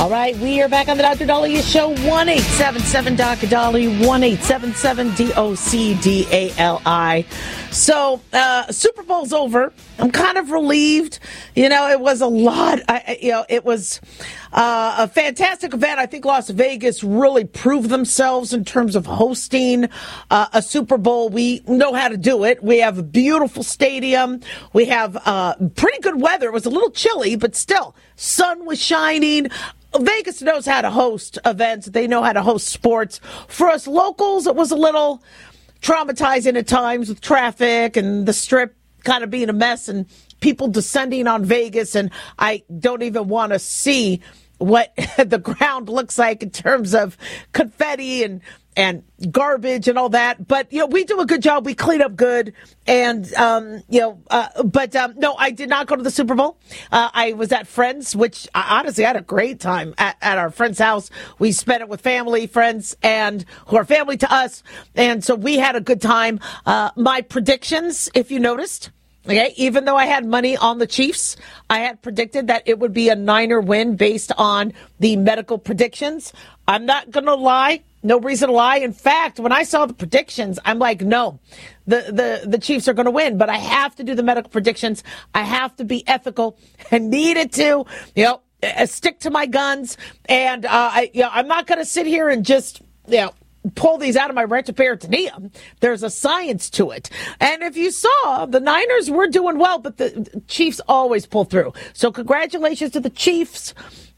All right, we are back on the Dr. Dolly Show. 1 877 Dr. Dolly, 1 877 D O C D A L I. So, uh, Super Bowl's over. I'm kind of relieved. You know, it was a lot. I, you know, it was uh, a fantastic event. I think Las Vegas really proved themselves in terms of hosting uh, a Super Bowl. We know how to do it. We have a beautiful stadium. We have uh, pretty good weather. It was a little chilly, but still, sun was shining. Vegas knows how to host events. They know how to host sports. For us locals, it was a little traumatizing at times with traffic and the strip kind of being a mess and people descending on Vegas. And I don't even want to see what the ground looks like in terms of confetti and and garbage and all that. But you know, we do a good job. We clean up good, and um, you know, uh, but um, no, I did not go to the Super Bowl. Uh, I was at friends, which I honestly had a great time at, at our friend's house. We spent it with family, friends, and who are family to us, and so we had a good time. Uh, my predictions, if you noticed. Okay, even though I had money on the Chiefs, I had predicted that it would be a Niner win based on the medical predictions. I'm not going to lie. No reason to lie. In fact, when I saw the predictions, I'm like, no, the, the, the Chiefs are going to win, but I have to do the medical predictions. I have to be ethical and needed to, you know, uh, stick to my guns. And, uh, I, you know, I'm not going to sit here and just, you know, pull these out of my retroperitoneum. There's a science to it. And if you saw, the Niners were doing well, but the Chiefs always pull through. So congratulations to the Chiefs.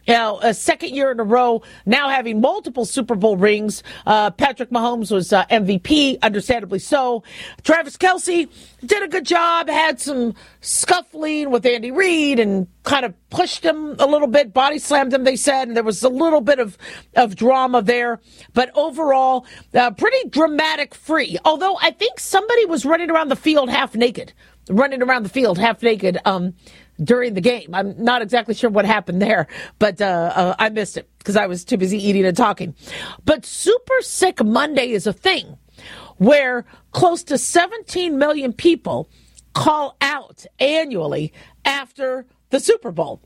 Know, a second year in a row, now having multiple Super Bowl rings. Uh, Patrick Mahomes was uh, MVP, understandably so. Travis Kelce did a good job, had some scuffling with Andy Reid and kind of pushed him a little bit, body slammed him, they said, and there was a little bit of, of drama there. But overall, uh, pretty dramatic free. Although I think somebody was running around the field half naked, running around the field half naked. Um, during the game. I'm not exactly sure what happened there, but uh, uh, I missed it because I was too busy eating and talking. But Super Sick Monday is a thing where close to 17 million people call out annually after the Super Bowl.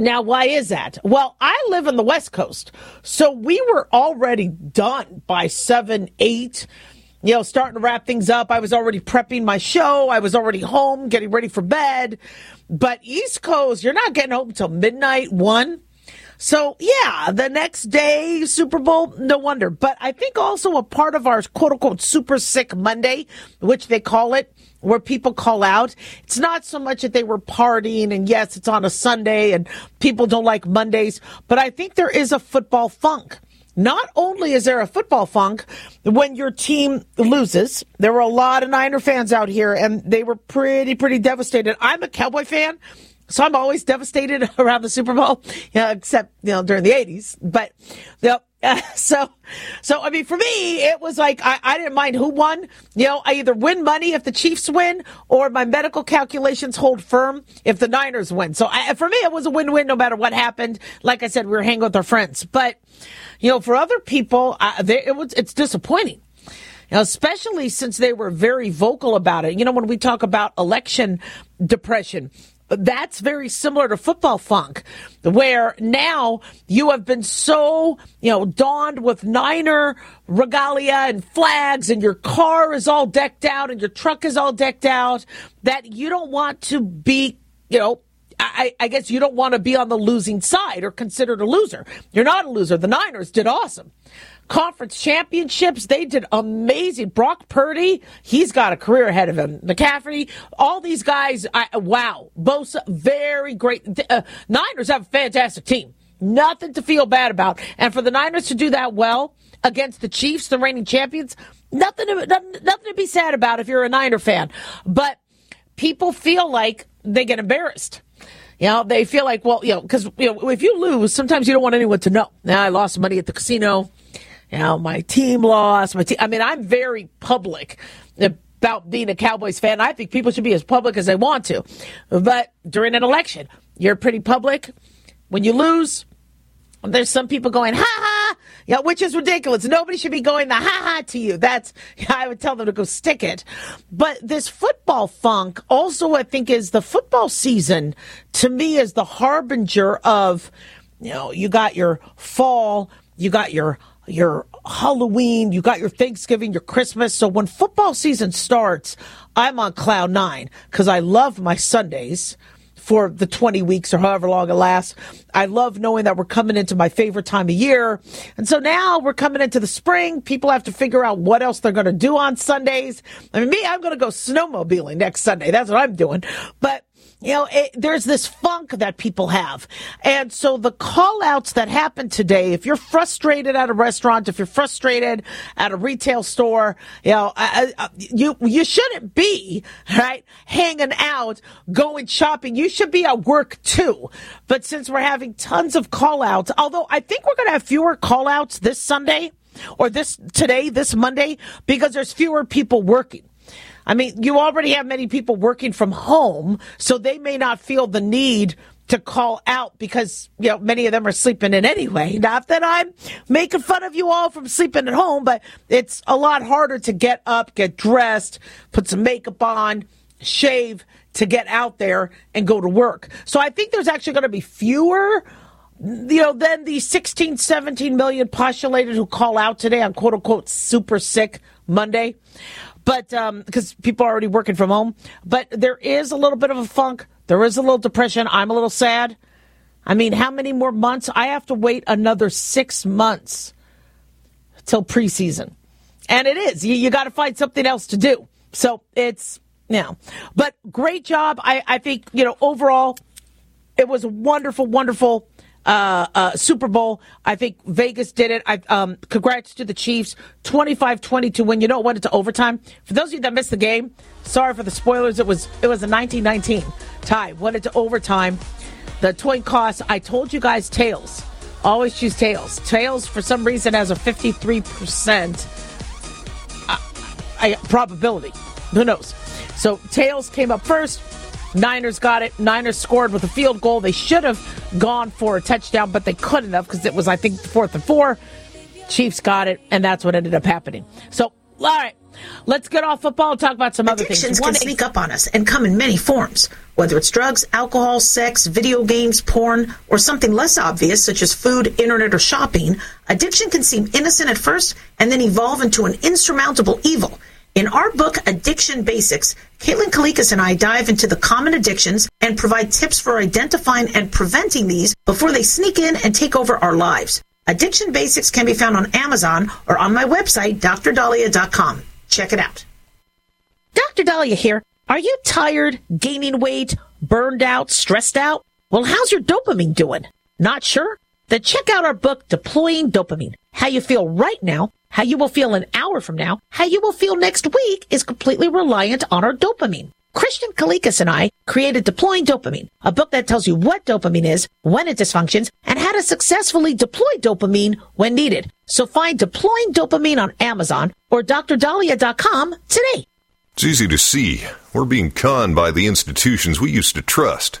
Now, why is that? Well, I live on the West Coast, so we were already done by 7, 8 you know, starting to wrap things up. I was already prepping my show. I was already home, getting ready for bed. But East Coast, you're not getting home until midnight, one. So yeah, the next day, Super Bowl, no wonder. But I think also a part of our quote unquote super sick Monday, which they call it, where people call out. It's not so much that they were partying and yes, it's on a Sunday and people don't like Mondays, but I think there is a football funk. Not only is there a football funk when your team loses, there were a lot of Niner fans out here and they were pretty, pretty devastated. I'm a Cowboy fan. So I'm always devastated around the Super Bowl, except, you know, during the 80s. But, you know, so, so, I mean, for me, it was like, I, I didn't mind who won. You know, I either win money if the Chiefs win or my medical calculations hold firm if the Niners win. So I, for me, it was a win-win no matter what happened. Like I said, we were hanging with our friends. But, you know, for other people, uh, they, it was, it's disappointing. Especially since they were very vocal about it. You know, when we talk about election depression, that's very similar to football funk, where now you have been so, you know, donned with Niner regalia and flags, and your car is all decked out, and your truck is all decked out, that you don't want to be, you know, I, I guess you don't want to be on the losing side or considered a loser. You're not a loser. The Niners did awesome. Conference championships, they did amazing. Brock Purdy, he's got a career ahead of him. McCaffrey, all these guys, I, wow. Bosa, very great. Uh, Niners have a fantastic team. Nothing to feel bad about. And for the Niners to do that well against the Chiefs, the reigning champions, nothing to, nothing, to be sad about if you're a Niner fan. But people feel like they get embarrassed. You know, they feel like, well, you know, because you know, if you lose, sometimes you don't want anyone to know. Now I lost money at the casino. You know, my team lost. My team. I mean, I'm very public about being a Cowboys fan. I think people should be as public as they want to. But during an election, you're pretty public. When you lose, there's some people going, ha ha, yeah, which is ridiculous. Nobody should be going the ha ha to you. That's, I would tell them to go stick it. But this football funk also, I think, is the football season to me is the harbinger of, you know, you got your fall, you got your, your Halloween, you got your Thanksgiving, your Christmas. So when football season starts, I'm on cloud nine because I love my Sundays for the 20 weeks or however long it lasts. I love knowing that we're coming into my favorite time of year. And so now we're coming into the spring. People have to figure out what else they're going to do on Sundays. I mean, me, I'm going to go snowmobiling next Sunday. That's what I'm doing. But you know, it, there's this funk that people have. And so the call outs that happen today, if you're frustrated at a restaurant, if you're frustrated at a retail store, you know, uh, uh, uh, you, you shouldn't be, right, hanging out, going shopping. You should be at work too. But since we're having tons of call outs, although I think we're going to have fewer call outs this Sunday or this today, this Monday, because there's fewer people working. I mean, you already have many people working from home, so they may not feel the need to call out because you know many of them are sleeping in anyway. Not that I'm making fun of you all from sleeping at home, but it's a lot harder to get up, get dressed, put some makeup on, shave to get out there and go to work. So I think there's actually going to be fewer you know, than the 16, 17 million postulated who call out today on quote unquote super sick Monday but because um, people are already working from home. But there is a little bit of a funk. There is a little depression. I'm a little sad. I mean, how many more months? I have to wait another six months till preseason. And it is. You, you got to find something else to do. So it's, you know, but great job. I, I think, you know, overall, it was a wonderful, wonderful uh, uh, Super Bowl. I think Vegas did it. I, um, congrats to the Chiefs. 25-20 to win. You know, it went into overtime. For those of you that missed the game, sorry for the spoilers. It was it was a 19-19 tie. Went into overtime. The coin cost, I told you guys, tails. Always choose tails. Tails, for some reason, has a 53% uh, probability. Who knows? So tails came up first. Niners got it. Niners scored with a field goal. They should have gone for a touchdown, but they couldn't have because it was, I think, fourth and four. Chiefs got it, and that's what ended up happening. So, all right, let's get off football and talk about some other Addictions things. Addictions can sneak up on us and come in many forms, whether it's drugs, alcohol, sex, video games, porn, or something less obvious such as food, internet, or shopping. Addiction can seem innocent at first and then evolve into an insurmountable evil. In our book, Addiction Basics, Caitlin Kalikas and I dive into the common addictions and provide tips for identifying and preventing these before they sneak in and take over our lives. Addiction Basics can be found on Amazon or on my website, drdaliah.com. Check it out. Dr. Daliah here. Are you tired, gaining weight, burned out, stressed out? Well, how's your dopamine doing? Not sure? Then check out our book, Deploying Dopamine. How you feel right now how you will feel an hour from now, how you will feel next week is completely reliant on our dopamine. Christian Kalikas and I created Deploying Dopamine, a book that tells you what dopamine is, when it dysfunctions, and how to successfully deploy dopamine when needed. So find Deploying Dopamine on Amazon or drdaliah.com today. It's easy to see. We're being conned by the institutions we used to trust.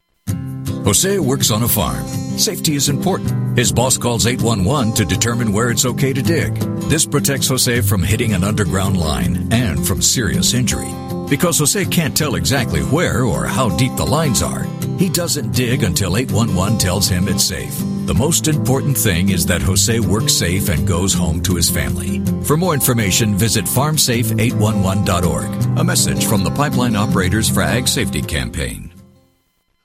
Jose works on a farm. Safety is important. His boss calls 811 to determine where it's okay to dig. This protects Jose from hitting an underground line and from serious injury. Because Jose can't tell exactly where or how deep the lines are, he doesn't dig until 811 tells him it's safe. The most important thing is that Jose works safe and goes home to his family. For more information, visit farmsafe811.org. A message from the Pipeline Operators for Ag Safety Campaign.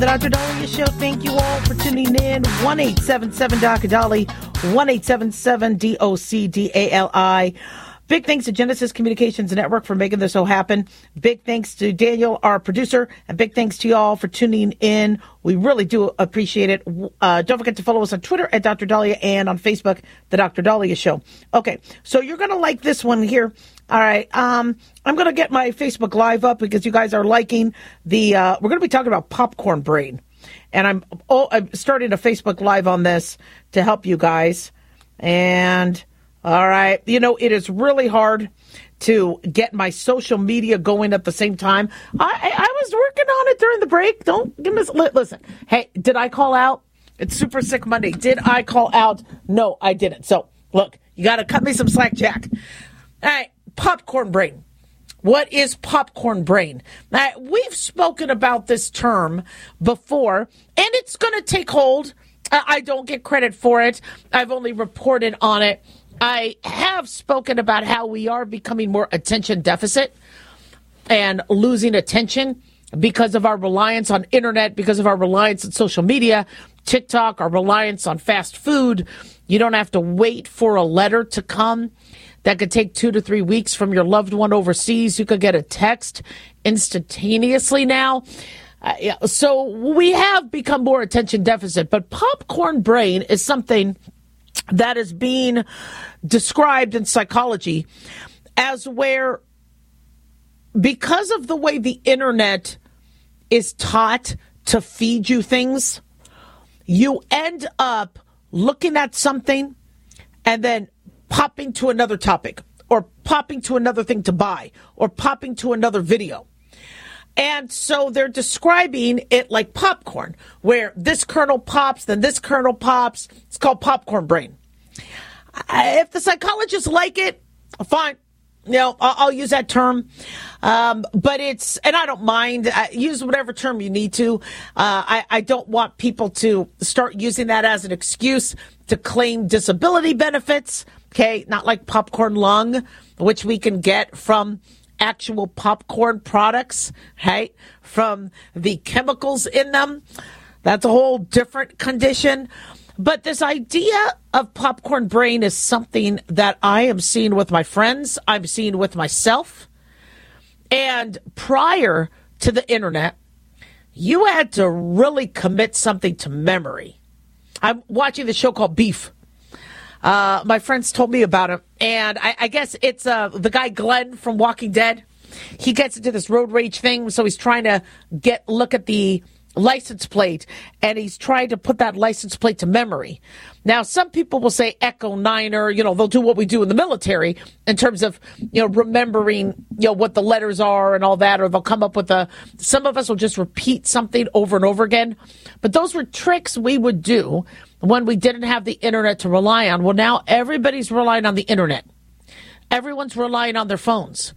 The Dr. Dolly Show. Thank you all for tuning in. One eight seven seven Dr. Dolly, one eight seven seven D O C D A L I. Big thanks to Genesis Communications Network for making this all happen. Big thanks to Daniel, our producer, and big thanks to y'all for tuning in. We really do appreciate it. Uh, don't forget to follow us on Twitter at Dr. Daliah and on Facebook, The Dr. Daliah Show. Okay, so you're going to like this one here. All right, um, I'm going to get my Facebook Live up because you guys are liking the. Uh, we're going to be talking about popcorn brain, and I'm oh, I'm starting a Facebook Live on this to help you guys. And all right, you know it is really hard to get my social media going at the same time. I, I, was working on it during the break. Don't give me listen. Hey, did I call out? It's Super Sick Monday. Did I call out? No, I didn't. So look, you got to cut me some slack, Jack. All right, popcorn brain. What is popcorn brain? Now, we've spoken about this term before, and it's going to take hold. I don't get credit for it. I've only reported on it. I have spoken about how we are becoming more attention deficit and losing attention because of our reliance on internet, because of our reliance on social media, TikTok, our reliance on fast food. You don't have to wait for a letter to come that could take two to three weeks from your loved one overseas. You could get a text instantaneously now. Uh, so we have become more attention deficit, but popcorn brain is something that is being described in psychology as where because of the way the internet is taught to feed you things, you end up looking at something and then popping to another topic or popping to another thing to buy or popping to another video. And so they're describing it like popcorn, where this kernel pops, then this kernel pops. It's called popcorn brain. If the psychologists like it, fine. You know, I'll, use that term. Um, but it's, and I don't mind. I use whatever term you need to. Uh, I, I don't want people to start using that as an excuse to claim disability benefits. Okay. Not like popcorn lung, which we can get from actual popcorn products, right? From the chemicals in them. That's a whole different condition. But this idea of popcorn brain is something that I am seeing with my friends, I'm seeing with myself. And prior to the internet, you had to really commit something to memory. I'm watching the show called Beef. Uh, my friends told me about it, and I, I guess it's uh, the guy Glenn from Walking Dead. He gets into this road rage thing, so he's trying to get look at the license plate and he's trying to put that license plate to memory. Now, some people will say Echo Niner, you know, they'll do what we do in the military in terms of, you know, remembering, you know, what the letters are and all that, or they'll come up with a, some of us will just repeat something over and over again. But those were tricks we would do when we didn't have the internet to rely on. Well, now everybody's relying on the internet. Everyone's relying on their phones.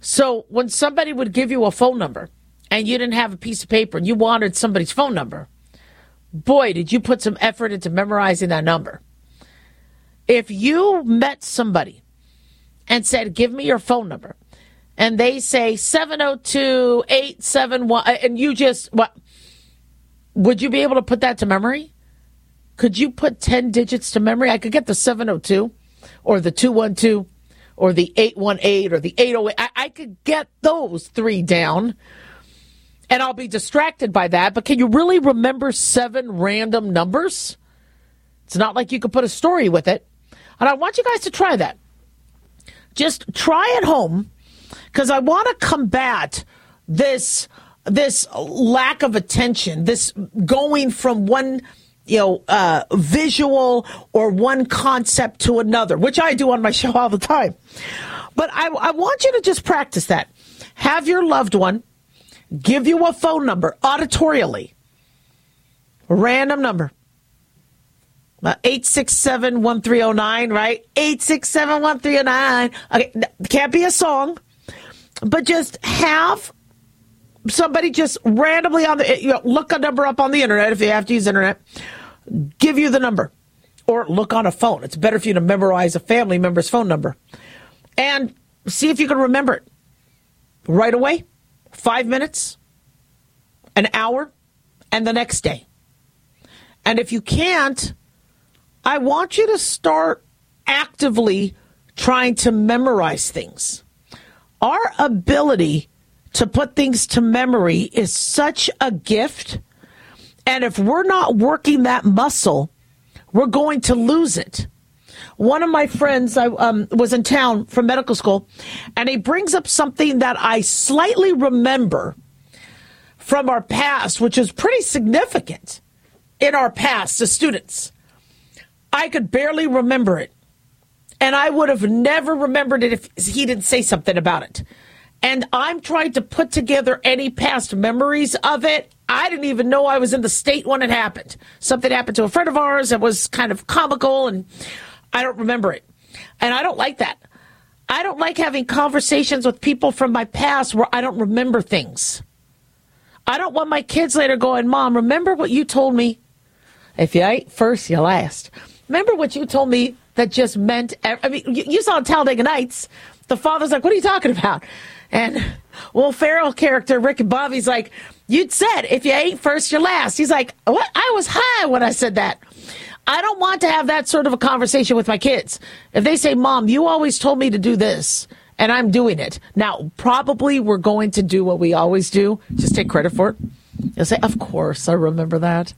So when somebody would give you a phone number, and you didn't have a piece of paper and you wanted somebody's phone number, boy, did you put some effort into memorizing that number. If you met somebody and said, Give me your phone number, and they say 702 871, uh, and you just, what? Would you be able to put that to memory? Could you put 10 digits to memory? I could get the 702 or the 212 or the 818 or the 808. I, I could get those three down and I'll be distracted by that. But can you really remember seven random numbers? It's not like you could put a story with it. And I want you guys to try that. Just try at home because I want to combat this this lack of attention, this going from one you know uh, visual or one concept to another, which I do on my show all the time. But I, I want you to just practice that. Have your loved one give you a phone number auditorially, random number. Uh, 867 1309, right? 867 1309. Okay, can't be a song, but just have somebody just randomly on the, you know, look a number up on the internet if you have to use internet, give you the number or look on a phone. It's better for you to memorize a family member's phone number and see if you can remember it right away five minutes, an hour, and the next day. And if you can't, I want you to start actively trying to memorize things. Our ability to put things to memory is such a gift. And if we're not working that muscle, we're going to lose it. One of my friends I um, was in town from medical school, and he brings up something that I slightly remember from our past, which is pretty significant in our past as students. I could barely remember it. And I would have never remembered it if he didn't say something about it. And I'm trying to put together any past memories of it. I didn't even know I was in the state when it happened. Something happened to a friend of ours that was kind of comical and I don't remember it. And I don't like that. I don't like having conversations with people from my past where I don't remember things. I don't want my kids later going, Mom, remember what you told me? If you ate first, you last. Remember what you told me that just meant, I mean, you, saw Talladega Nights. The father's like, What are you talking about? And Will Ferrell character, Ricky Bobby's like, You'd said if you ain't first, you're last. He's like, What? I was high when I said that. I don't want to have that sort of a conversation with my kids. If they say, Mom, you always told me to do this, and I'm doing it. Now, probably we're going to do what we always do, just take credit for it. You'll say, Of course, I remember that.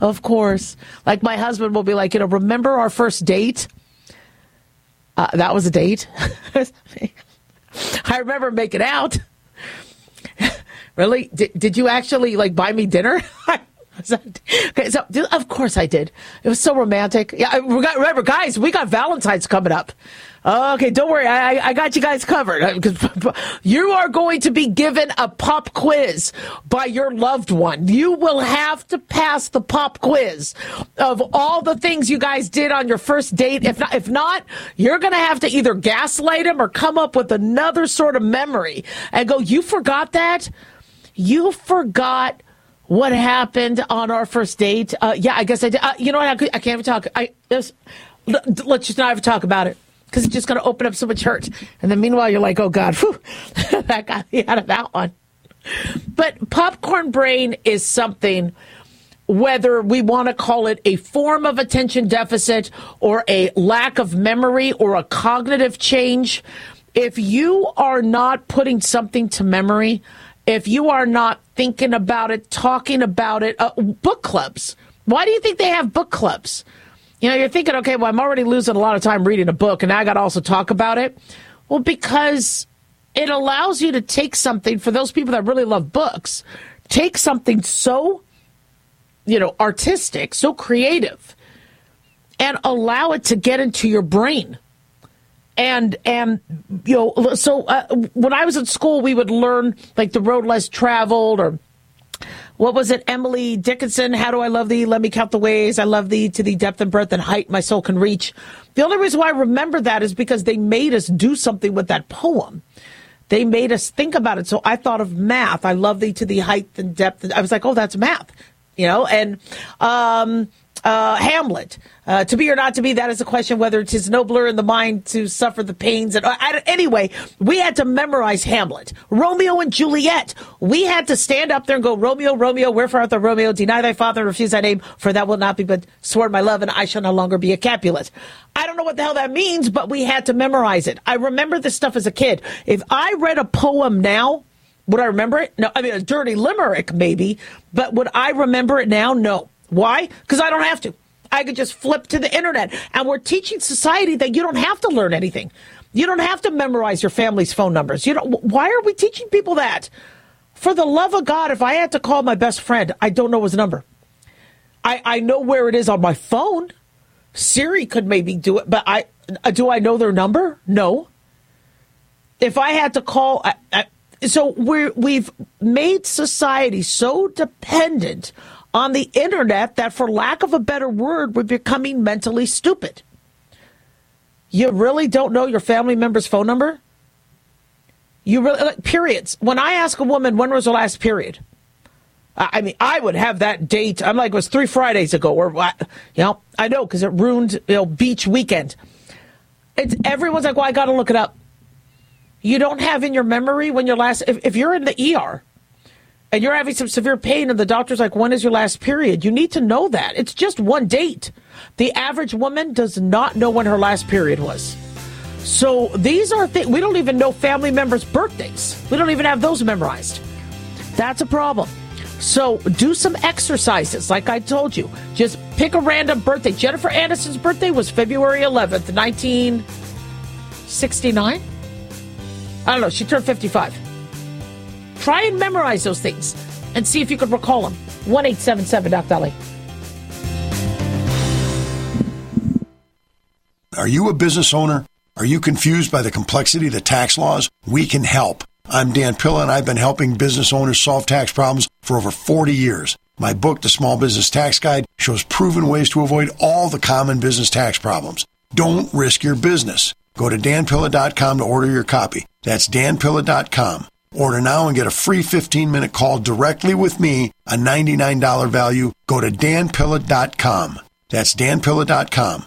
Of course. Like my husband will be like, You know, remember our first date? Uh, that was a date. I remember making out. really? Did, did you actually like buy me dinner? okay, so of course I did. It was so romantic. Yeah, we got remember, guys, we got Valentine's coming up. Okay, don't worry, I, I got you guys covered. You are going to be given a pop quiz by your loved one. You will have to pass the pop quiz of all the things you guys did on your first date. If not, if not, you're going to have to either gaslight him or come up with another sort of memory and go, "You forgot that." You forgot what happened on our first date. Uh, yeah, I guess I did. Uh, you know what? I, I, can't even talk. I let's, let's just not even talk about it because it's just going to open up so much hurt. And then meanwhile, you're like, oh God, whew, that got me out of that one. But popcorn brain is something. Whether we want to call it a form of attention deficit or a lack of memory or a cognitive change, if you are not putting something to memory, if you are not thinking about it, talking about it, uh, book clubs. Why do you think they have book clubs? You know, you're thinking, okay, well, I'm already losing a lot of time reading a book, and now I got to also talk about it. Well, because it allows you to take something for those people that really love books, take something so, you know, artistic, so creative, and allow it to get into your brain and and you know so uh, when i was at school we would learn like the road less traveled or what was it? Emily dickinson how do i love thee? Let me count the ways. I love thee to the depth and breadth and height my soul can reach. The only reason why i remember that is because they made us do something with that poem. They made us think about it. So i thought of math. I love thee to the height and depth. I was like oh that's math you know? And um uh, Hamlet. Uh, to be or not to be, that is a question whether it is nobler in the mind to suffer the pains. And uh, anyway, we had to memorize Hamlet, Romeo and Juliet. We had to stand up there and go, Romeo, Romeo, wherefore art thou Romeo? Deny thy father and refuse thy name, for that will not be but sworn my love, and I shall no longer be a Capulet. I don't know what the hell that means, but we had to memorize it. I remember this stuff as a kid. If I read a poem now, would I remember it? No, I mean a dirty limerick maybe, but would I remember it now? No. Why? Because I don't have to. I could just flip to the internet. And we're teaching society that you don't have to learn anything. You don't have to memorize your family's phone numbers. You don't, why are we teaching people that? For the love of God, if I had to call my best friend, I don't know his number. I, I know where it is on my phone. Siri could maybe do it, but I uh, do I know their number? No. If I had to call, I, I, so we're we've made society so dependent on the internet that, for lack of a better word, we're becoming mentally stupid. You really don't know your family member's phone number? You really, like, periods. When I ask a woman, when was her last period? I mean, I would have that date. I'm like, it was three Fridays ago, or? You know, I know because it ruined you know beach weekend. It's everyone's like, well, I got to look it up. You don't have in your memory when your last. If, if you're in the ER and you're having some severe pain and the doctor's like, when is your last period? You need to know that. It's just one date. The average woman does not know when her last period was. So these are things, we don't even know family members' birthdays. We don't even have those memorized. That's a problem. So do some exercises, like I told you. Just pick a random birthday. Jennifer Aniston's birthday was February 11th, 1969. I don't know. She turned 55. Try and memorize those things and see if you can recall them. 1 877 Doc Dolly. Are you a business owner? Are you confused by the complexity of the tax laws? We can help. I'm Dan Pilla, and I've been helping business owners solve tax problems for over 40 years. My book, The Small Business Tax Guide, shows proven ways to avoid all the common business tax problems. Don't risk your business. Go to danpilla.com to order your copy. That's danpilla.com. Order now and get a free 15 minute call directly with me, a $99 value. Go to danpilla.com. That's danpilla.com.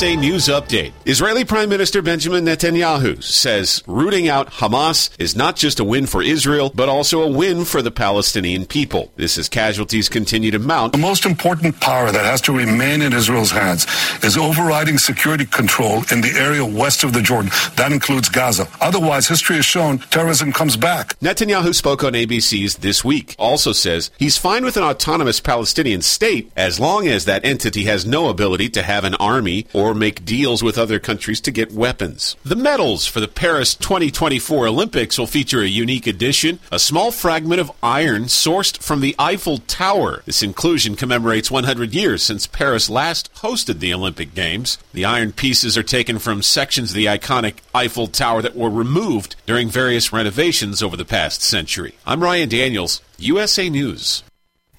USA News Update. Israeli Prime Minister Benjamin Netanyahu says rooting out Hamas is not just a win for Israel, but also a win for the Palestinian people. This as casualties continue to mount. The most important power that has to remain in Israel's hands is overriding security control in the area west of the Jordan. That includes Gaza. Otherwise, history has shown terrorism comes back. Netanyahu spoke on ABC's This Week. Also says he's fine with an autonomous Palestinian state as long as that entity has no ability to have an army or make deals with other countries to get weapons. The medals for the Paris 2024 Olympics will feature a unique addition, a small fragment of iron sourced from the Eiffel Tower. This inclusion commemorates 100 years since Paris last hosted the Olympic Games. The iron pieces are taken from sections of the iconic Eiffel Tower that were removed during various renovations over the past century. I'm Ryan Daniels, USA News.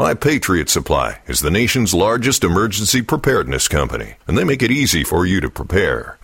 My Patriot Supply is the nation's largest emergency preparedness company, and they make it easy for you to prepare.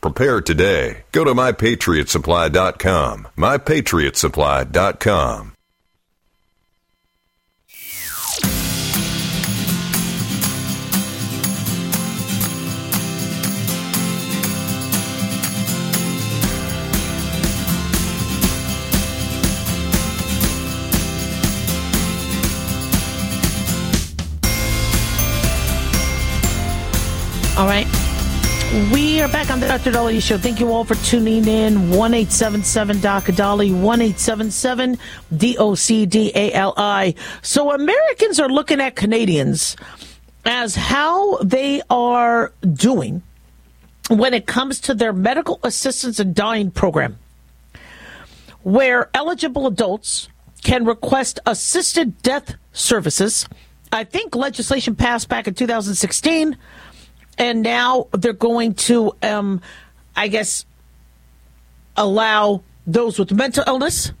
Prepare today. Go to mypatriotsupply.com. Mypatriotsupply.com. All right. We are back on the Dr. Dolly Show. Thank you all for tuning in. 1 877 Dr. Dolly, 1 877 D O C D A L I. So Americans are looking at Canadians as how they are doing when it comes to their medical assistance and dying program, where eligible adults can request assisted death services. I think legislation passed back in 2016 and now they're going to, um, I guess, allow those with mental illness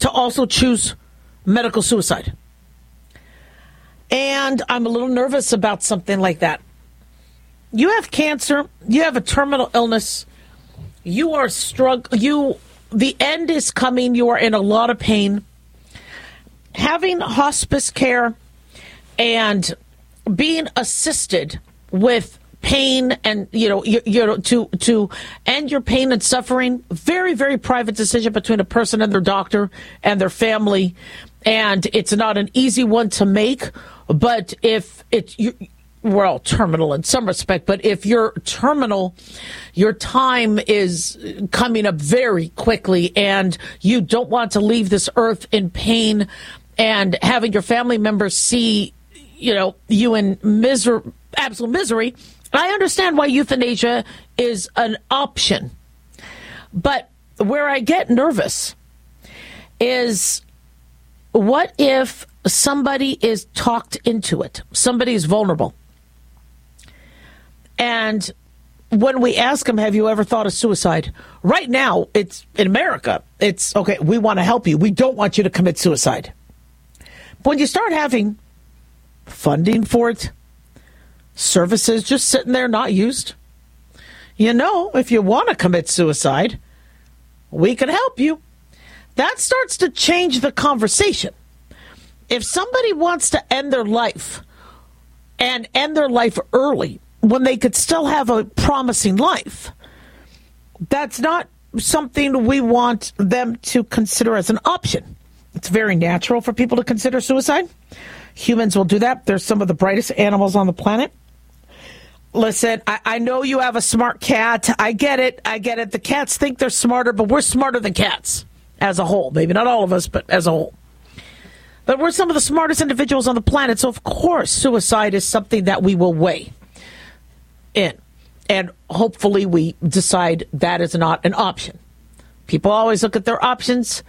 to also choose medical suicide. And I'm a little nervous about something like that. You have cancer, you have a terminal illness, you are struggling, you, the end is coming, you are in a lot of pain. having hospice care and being assisted with pain and you know you, you know to to end your pain and suffering very very private decision between a person and their doctor and their family and it's not an easy one to make but if it's you we're all terminal in some respect, but if you're terminal, your time is coming up very quickly and you don't want to leave this earth in pain and having your family members see, you know, you in misery, absolute misery. I understand why euthanasia is an option. But where I get nervous is what if somebody is talked into it? Somebody is vulnerable and when we ask them, have you ever thought of suicide? Right now, it's in America, it's okay, we want to help you. We don't want you to commit suicide. But when you start having funding for it, services just sitting there not used, you know, if you want to commit suicide, we can help you. That starts to change the conversation. If somebody wants to end their life and end their life early, when they could still have a promising life. That's not something we want them to consider as an option. It's very natural for people to consider suicide. Humans will do that. They're some of the brightest animals on the planet. Listen, I, I, know you have a smart cat. I get it. I get it. The cats think they're smarter, but we're smarter than cats as a whole. Maybe not all of us, but as a whole. But we're some of the smartest individuals on the planet. So, of course, suicide is something that we will weigh in. And hopefully we decide that is not an option. People always look at their options.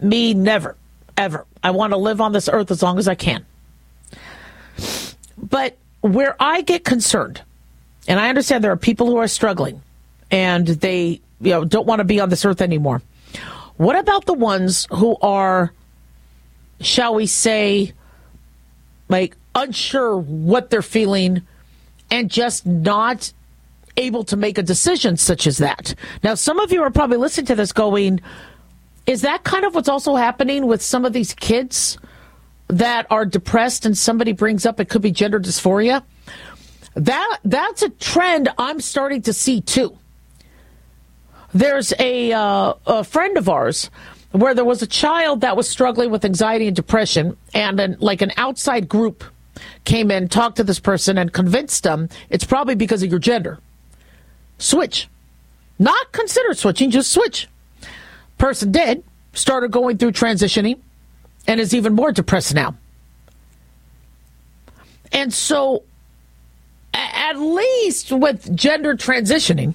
Me, never, ever. I want to live on this earth as long as I can. But where I get concerned, and I understand there are people who are struggling and they you know don't want to be on this earth anymore. What about the ones who are, shall we say, like unsure what they're feeling, and just not able to make a decision such as that. Now, some of you are probably listening to this going, is that kind of what's also happening with some of these kids that are depressed and somebody brings up it could be gender dysphoria? That that's a trend I'm starting to see too. There's a uh, a friend of ours where there was a child that was struggling with anxiety and depression, and an, like an outside group came in, talked to this person, and convinced them it's probably because of your gender. Switch. Not consider switching, just switch. Person did, started going through transitioning, and is even more depressed now. And so, at least with gender transitioning,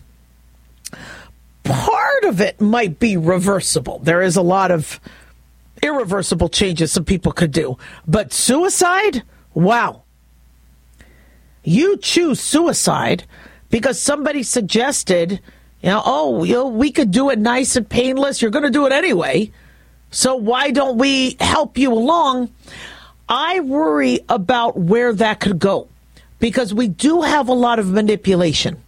part of it might be reversible. There is a lot of irreversible changes some people could do. But suicide? Wow. You choose suicide because somebody suggested, you know, oh, you know, we could do it nice and painless. You're going to do it anyway. So why don't we help you along? I worry about where that could go because we do have a lot of manipulation.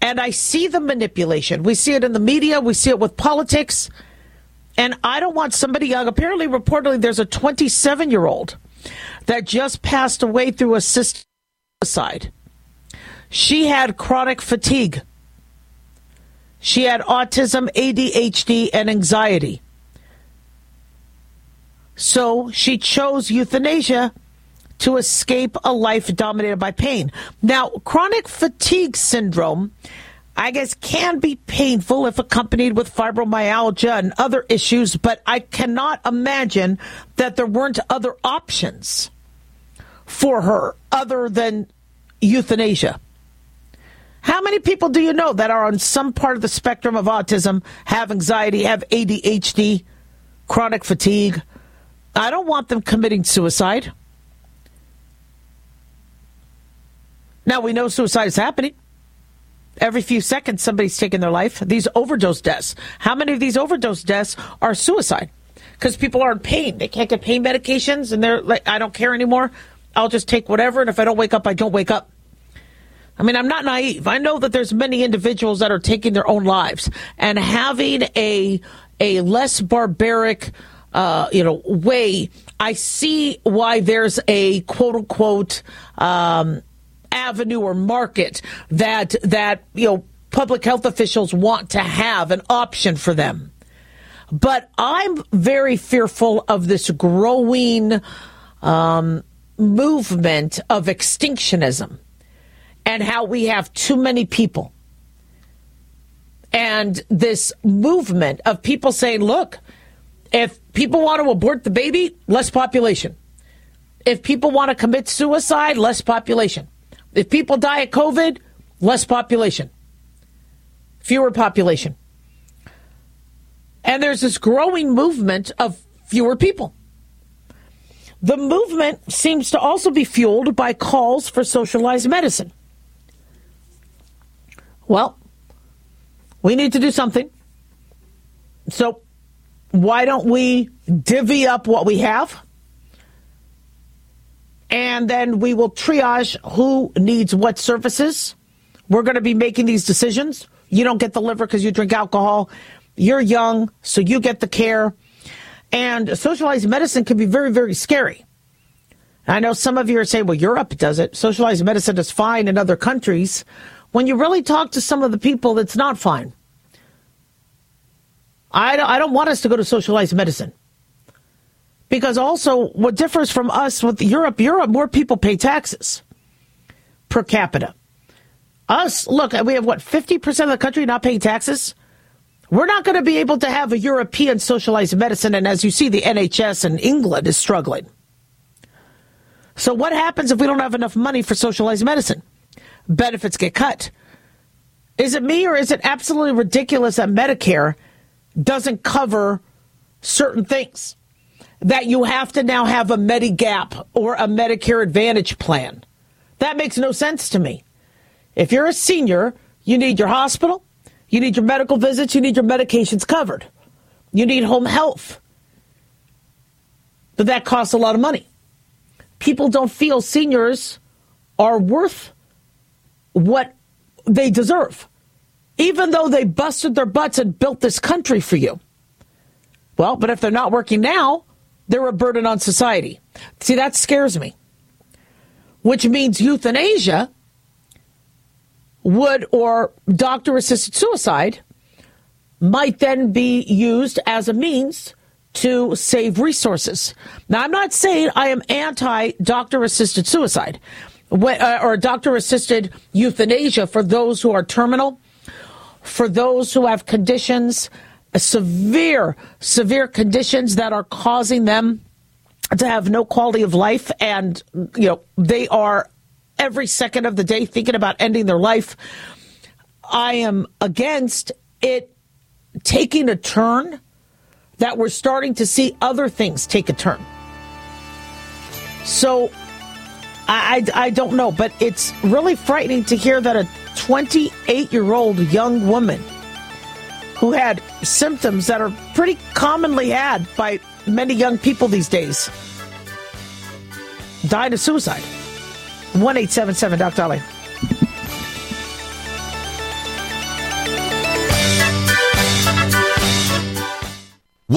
And I see the manipulation. We see it in the media, we see it with politics. And I don't want somebody young. Apparently, reportedly, there's a 27 year old that just passed away through assisted suicide. She had chronic fatigue. She had autism, ADHD, and anxiety. So she chose euthanasia to escape a life dominated by pain. Now, chronic fatigue syndrome I guess can be painful if accompanied with fibromyalgia and other issues, but I cannot imagine that there weren't other options for her other than euthanasia. How many people do you know that are on some part of the spectrum of autism, have anxiety, have ADHD, chronic fatigue? I don't want them committing suicide. Now we know suicide is happening. Every few seconds, somebody's taking their life. These overdose deaths. How many of these overdose deaths are suicide? Because people are in pain. They can't get pain medications, and they're like, I don't care anymore. I'll just take whatever, and if I don't wake up, I don't wake up. I mean, I'm not naive. I know that there's many individuals that are taking their own lives and having a a less barbaric, uh, you know, way, I see why there's a quote unquote um, avenue or market that that you know public health officials want to have an option for them. But I'm very fearful of this growing um, movement of extinctionism and how we have too many people. And this movement of people saying, look, if people want to abort the baby, less population. If people want to commit suicide, less population. If people die of COVID, less population. Fewer population. And there's this growing movement of fewer people. The movement seems to also be fueled by calls for socialized medicine. Well, we need to do something. So, why don't we divvy up what we have? And then we will triage who needs what services. We're going to be making these decisions. You don't get the liver because you drink alcohol. You're young, so you get the care. And socialized medicine can be very, very scary. I know some of you are saying, well, Europe does it. Socialized medicine is fine in other countries. When you really talk to some of the people, it's not fine. I don't, I don't want us to go to socialized medicine. Because also, what differs from us with Europe, Europe, more people pay taxes per capita. Us, look, we have what, 50% of the country not paying taxes? We're not going to be able to have a European socialized medicine. And as you see, the NHS in England is struggling. So, what happens if we don't have enough money for socialized medicine? Benefits get cut. Is it me or is it absolutely ridiculous that Medicare doesn't cover certain things? That you have to now have a Medigap or a Medicare Advantage plan? That makes no sense to me. If you're a senior, you need your hospital, you need your medical visits, you need your medications covered, you need home health. But that costs a lot of money people don't feel seniors are worth what they deserve, even though they busted their butts and built this country for you. Well, but if they're not working now, they're a burden on society. See, that scares me. Which means euthanasia would, or doctor assisted suicide, might then be used as a means to save resources. Now, I'm not saying I am anti doctor assisted suicide uh, or doctor assisted euthanasia for those who are terminal, for those who have conditions, Uh, severe, severe conditions that are causing them to have no quality of life and, you know, they are every second of the day thinking about ending their life. I am against it taking a turn that we're starting to see other things take a turn. So I, I, I don't know, but it's really frightening to hear that a 28 year old young woman who had symptoms that are pretty commonly had by many young people these days died of suicide. 1 877 Dr. Dolly.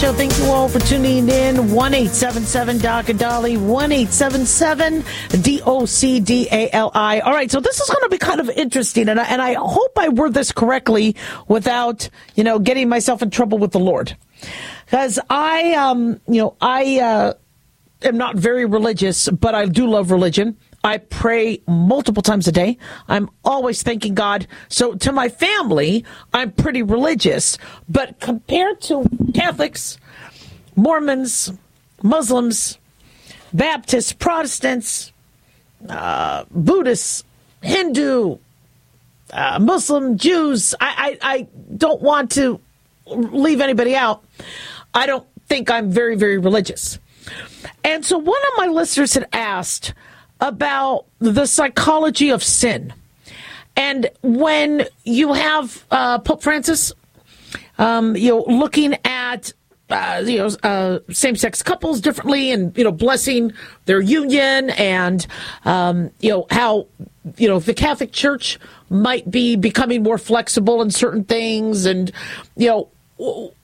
Show. Thank you all for tuning in. 1 877 Dr. Dolly, 1 877 D O C D A L I. All right, so this is going to be kind of interesting, and I, and I hope I word this correctly without, you know, getting myself in trouble with the Lord. Because I, um, you know, I uh, am not very religious, but I do love religion. I pray multiple times a day. I'm always thanking God. So to my family, I'm pretty religious. But compared to Catholics, Mormons, Muslims, Baptists, Protestants, uh, Buddhists, Hindu, uh, Muslim, Jews, I, I, I don't want to leave anybody out, I don't think I'm very, very religious. And so one of my listeners had asked about the psychology of sin. And when you have uh, Pope Francis, um, you know, looking at uh, you know uh, same-sex couples differently, and you know, blessing their union, and um, you know how you know the Catholic Church might be becoming more flexible in certain things, and you know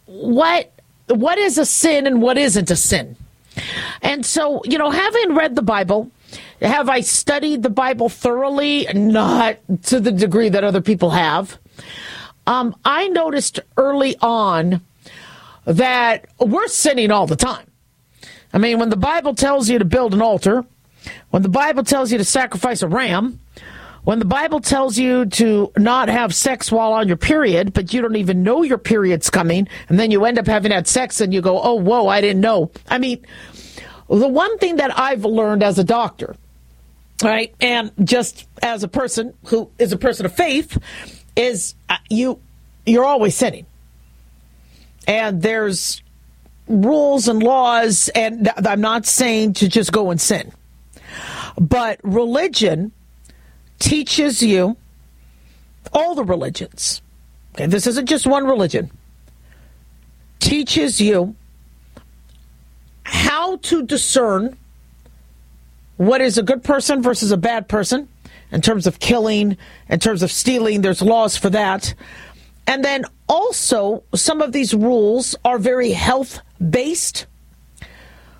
what what is a sin and what isn't a sin. And so, you know, having read the Bible, have I studied the Bible thoroughly? Not to the degree that other people have. Um, I noticed early on that we're sinning all the time. I mean, when the Bible tells you to build an altar, when the Bible tells you to sacrifice a ram, when the Bible tells you to not have sex while on your period, but you don't even know your period's coming, and then you end up having had sex and you go, oh, whoa, I didn't know. I mean, the one thing that I've learned as a doctor, right, and just as a person who is a person of faith, is uh, you you're always sinning, and there's rules and laws, and I'm not saying to just go and sin, but religion teaches you all the religions. Okay, this isn't just one religion. Teaches you how to discern what is a good person versus a bad person in terms of killing, in terms of stealing. There's laws for that. And then also, some of these rules are very health based.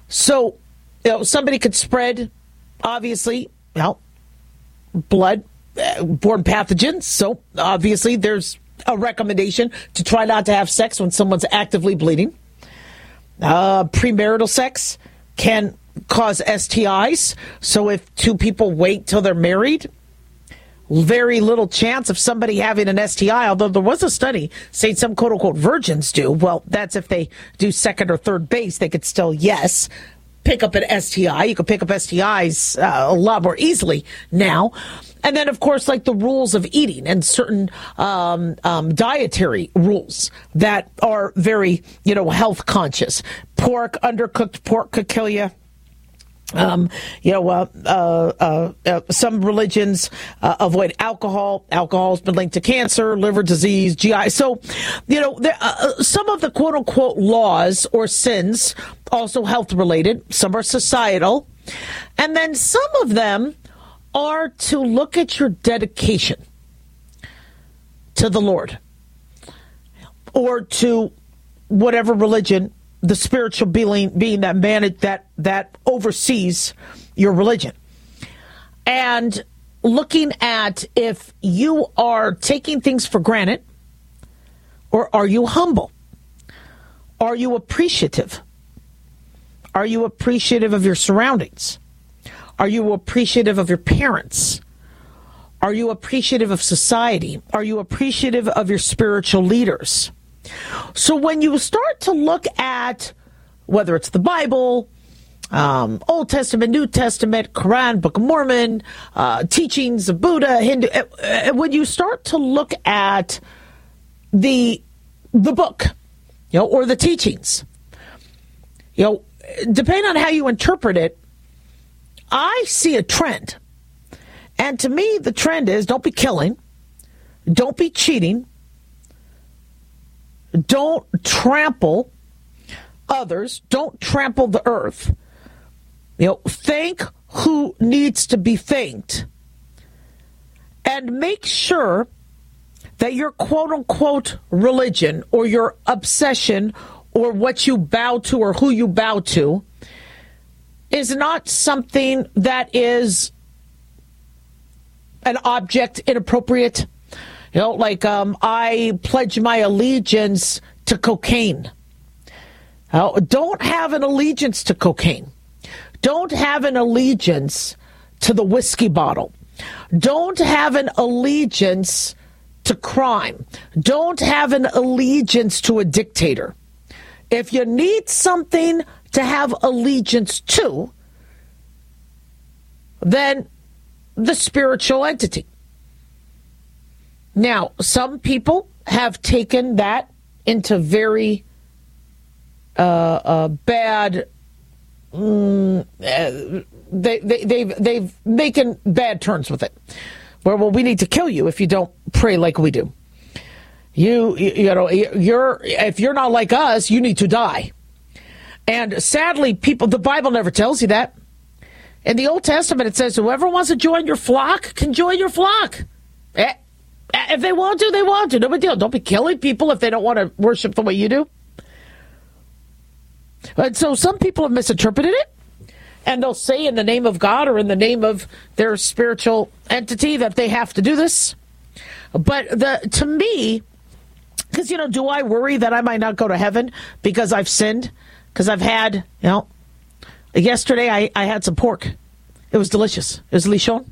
So, you know, somebody could spread, obviously, well, blood uh, borne pathogens. So obviously, there's a recommendation to try not to have sex when someone's actively bleeding. Uh, premarital sex can cause STIs. So if two people wait till they're married, very little chance of somebody having an STI, although there was a study saying some quote unquote virgins do. Well, that's if they do second or third base, they could still, yes, pick up an STI. You can pick up STIs uh, a lot more easily now. And then, of course, like the rules of eating and certain um, um, dietary rules that are very, you know, health conscious. Pork, undercooked pork could kill you. Um, you know, uh, uh, uh, uh some religions uh, avoid alcohol. Alcohol has been linked to cancer, liver disease, GI. So, you know, there, uh, some of the quote unquote laws or sins also health related. Some are societal, and then some of them are to look at your dedication to the Lord or to whatever religion the spiritual being, being that manage that that oversees your religion and looking at if you are taking things for granted or are you humble are you appreciative are you appreciative of your surroundings are you appreciative of your parents? Are you appreciative of society? Are you appreciative of your spiritual leaders? So when you start to look at whether it's the Bible, um, Old Testament, New Testament, Quran, Book of Mormon, uh, teachings of Buddha, Hindu, uh, uh when you start to look at the the book, you know, or the teachings, you know, depending on how you interpret it, I see a trend. And to me, the trend is don't be killing, don't be cheating, don't trample others, don't trample the earth. You know, thank who needs to be thanked. And make sure that your quote unquote religion or your obsession or what you bow to or who you bow to is not something that is an object inappropriate. You know, like um, I pledge my allegiance to cocaine. Don't have an allegiance to cocaine. Don't have an allegiance to the whiskey bottle. Don't have an allegiance to crime. Don't have an allegiance to a dictator. If you need something to have allegiance to then the spiritual entity. Now, some people have taken that into very uh, uh, bad. Mm, uh, they, they, they've they've making bad turns with it. Where well, we need to kill you if you don't pray like we do. You you know you're if you're not like us, you need to die. And sadly, people the Bible never tells you that. In the Old Testament, it says whoever wants to join your flock can join your flock. Eh, If they want to, they want to. No big deal. Don't be killing people if they don't want to worship the way you do. And so some people have misinterpreted it, and they'll say in the name of God or in the name of their spiritual entity that they have to do this. But the to me, because you know, do I worry that I might not go to heaven because I've sinned? Because I've had, you know, yesterday I, I had some pork. It was delicious. It was lechon.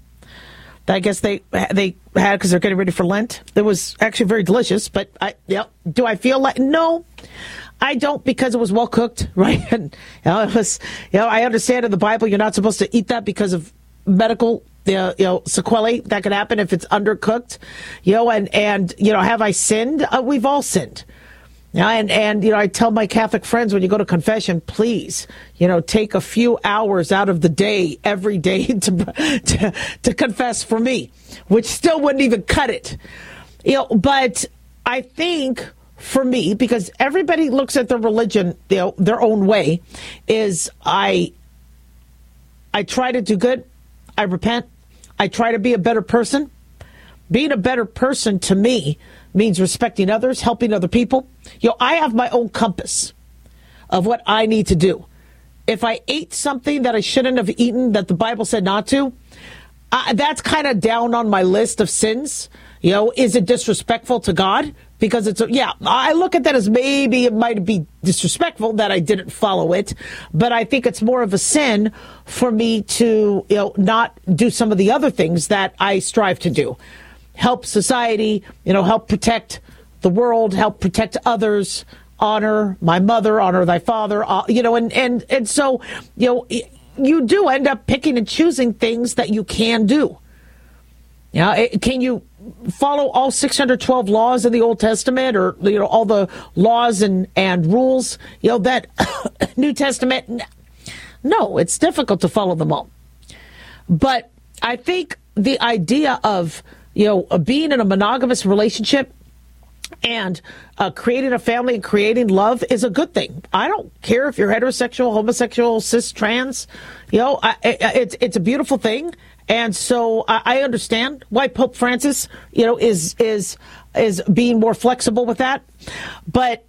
I guess they they had because they're getting ready for Lent. It was actually very delicious. But I, yeah, do I feel like no? I don't because it was well cooked, right? And you know, it was, you know, I understand in the Bible you're not supposed to eat that because of medical, uh, you know, sequelae that could happen if it's undercooked, you know, and and you know, have I sinned? Uh, we've all sinned. Yeah, and and you know, I tell my Catholic friends when you go to confession, please, you know, take a few hours out of the day every day to to, to confess for me, which still wouldn't even cut it. You know, but I think for me, because everybody looks at their religion, you know, their own way, is I I try to do good, I repent, I try to be a better person. Being a better person to me means respecting others, helping other people. You know, I have my own compass of what I need to do. If I ate something that I shouldn't have eaten that the Bible said not to, that's kind of down on my list of sins. You know, is it disrespectful to God? Because it's, a, yeah, I look at that as maybe it might be disrespectful that I didn't follow it, but I think it's more of a sin for me to, you know, not do some of the other things that I strive to do. Help society, you know, help protect the world, help protect others, honor my mother, honor thy father, uh, you know, and, and, and so, you know, you do end up picking and choosing things that you can do. Yeah, can you follow all 612 laws in the Old Testament or you know all the laws and and rules, you know that New Testament no, it's difficult to follow them all. But I think the idea of, you know, being in a monogamous relationship and uh, creating a family and creating love is a good thing. I don't care if you're heterosexual, homosexual, cis, trans. You know, I, I, it's it's a beautiful thing, and so I, I understand why Pope Francis, you know, is is is being more flexible with that. But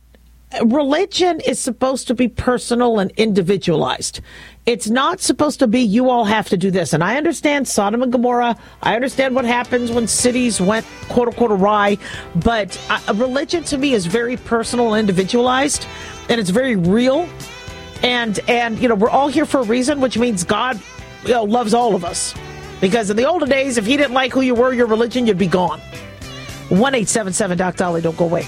religion is supposed to be personal and individualized. It's not supposed to be you all have to do this. And I understand Sodom and Gomorrah. I understand what happens when cities went quote unquote awry. But uh, religion to me is very personal and individualized, and it's very real. And and you know we're all here for a reason, which means God you know, loves all of us. Because in the older days, if He didn't like who you were, your religion, you'd be gone. One eight seven seven Doc Dolly. Don't go away.